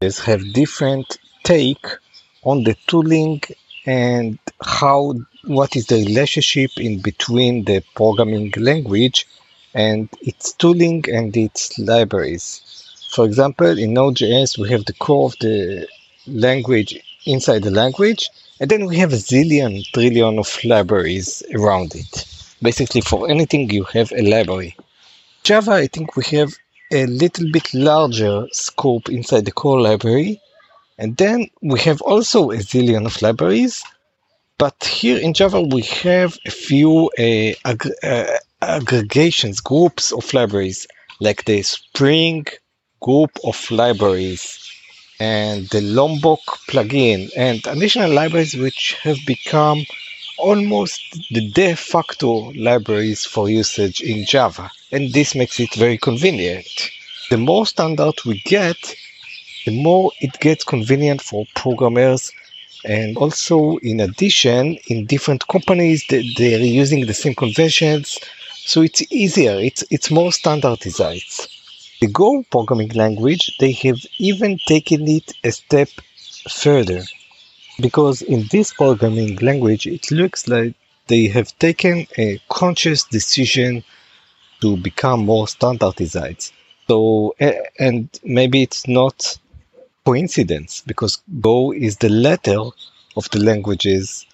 have different take on the tooling and how what is the relationship in between the programming language and its tooling and its libraries. For example, in Node.js, we have the core of the language inside the language, and then we have a zillion trillion of libraries around it. Basically, for anything, you have a library. Java, I think we have a little bit larger scope inside the core library. And then we have also a zillion of libraries. But here in Java, we have a few uh, ag- uh, aggregations, groups of libraries, like the Spring group of libraries and the Lombok plugin and additional libraries which have become almost the de facto libraries for usage in Java. And this makes it very convenient. The more standard we get, the more it gets convenient for programmers. And also, in addition, in different companies, they're using the same conventions. So it's easier, it's, it's more standardized. The Go programming language, they have even taken it a step further because in this programming language it looks like they have taken a conscious decision to become more standardized so and maybe it's not coincidence because go is the letter of the languages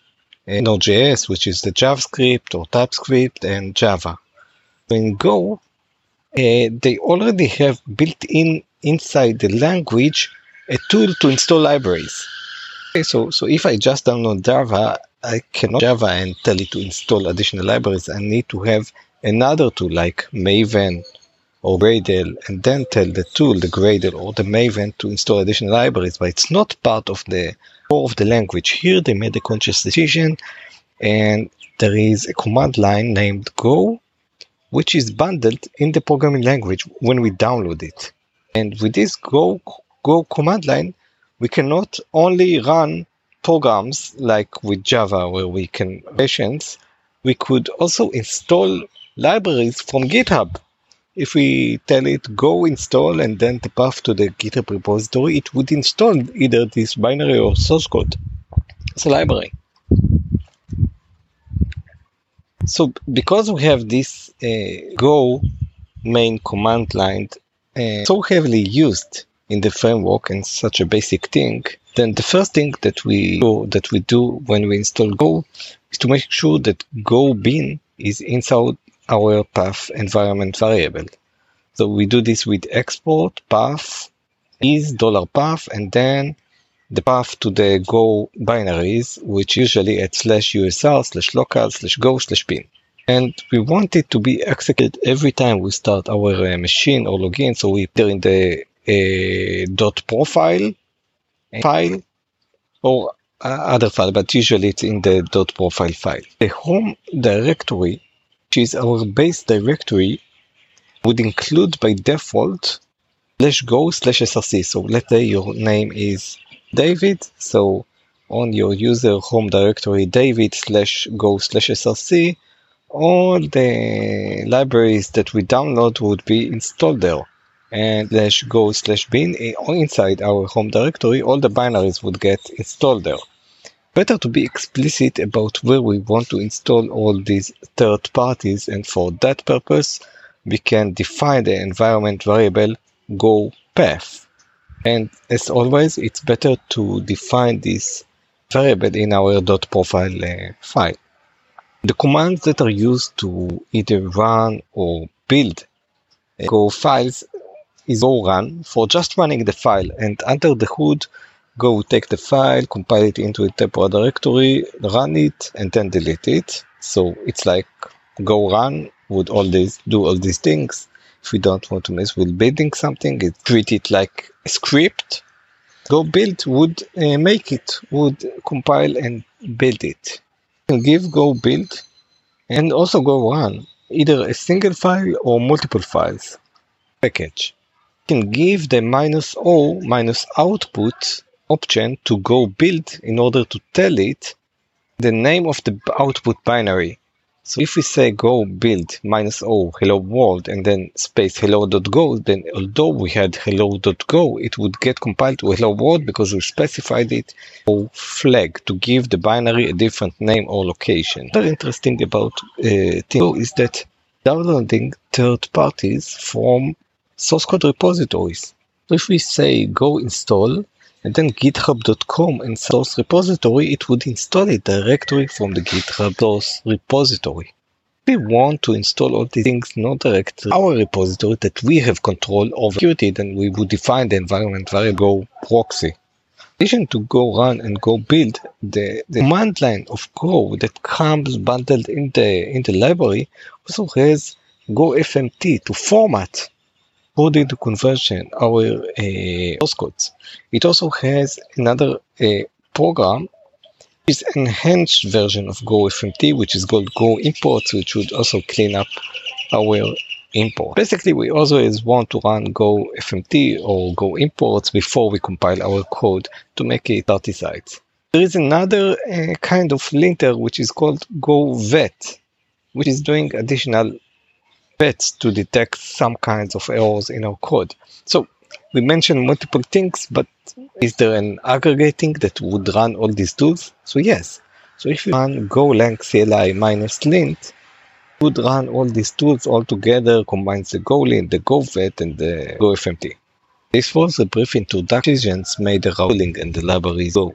Node.js, which is the JavaScript or TypeScript and Java. In Go, uh, they already have built in inside the language a tool to install libraries. Okay, so so if I just download Java, I cannot Java and tell it to install additional libraries. I need to have another tool like Maven or Gradle and then tell the tool, the Gradle or the Maven to install additional libraries, but it's not part of the core of the language. Here they made a conscious decision and there is a command line named Go, which is bundled in the programming language when we download it. And with this Go, Go command line, we cannot only run programs like with Java where we can patients, we could also install libraries from GitHub. If we tell it go install and then the path to the GitHub repository, it would install either this binary or source code as a library. So because we have this uh, Go main command line uh, so heavily used in the framework and such a basic thing, then the first thing that we do, that we do when we install Go is to make sure that Go bin is inside our path environment variable. So we do this with export path is dollar path and then the path to the Go binaries, which usually at slash usr slash local slash go slash bin. And we want it to be executed every time we start our uh, machine or login. So we put in the Eh, dot profile file or other file, but usually it's in the dot profile file. The home directory, which is our base directory, would include by default slash go slash src. So let's say your name is David. So on your user home directory, David slash go slash src, all the libraries that we download would be installed there and slash go slash bin inside our home directory, all the binaries would get installed there. Better to be explicit about where we want to install all these third parties and for that purpose we can define the environment variable go path. And as always, it's better to define this variable in our .profile uh, file. The commands that are used to either run or build Go files is run for just running the file. And under the hood go take the file compile it into a temporary directory run it and then delete it. So it's like go run would all these do all these things. If we don't want to mess with building something. It treat it like a script. Go build would uh, make it would compile and build it. And give go build and also go run either a single file or multiple files. Package can give the minus o minus output option to go build in order to tell it the name of the output binary. So if we say go build minus o hello world and then space hello.go, then although we had hello.go, it would get compiled to hello world because we specified it o flag to give the binary a different name or location. Another interesting about uh, is that downloading third parties from source code repositories. If we say go install and then github.com and source repository, it would install it directly from the GitHub source repository. We want to install all these things not directly our repository that we have control over security, then we would define the environment variable proxy. In addition to go run and go build, the, the command line of Go that comes bundled in the in the library also has Go FMT to format coded conversion, our uh, source codes. It also has another uh, program, which is an enhanced version of Go FMT, which is called Go Imports, which would also clean up our import. Basically, we always want to run Go FMT or Go Imports before we compile our code to make it 30 sites. There is another uh, kind of linter which is called Go Vet, which is doing additional vets to detect some kinds of errors in our code. So we mentioned multiple things, but is there an aggregating that would run all these tools? So yes. So if you run golang CLI minus lint, would run all these tools all together, combines the golint, the govet, and the gofmt. This was a brief introduction made around and the libraries Go.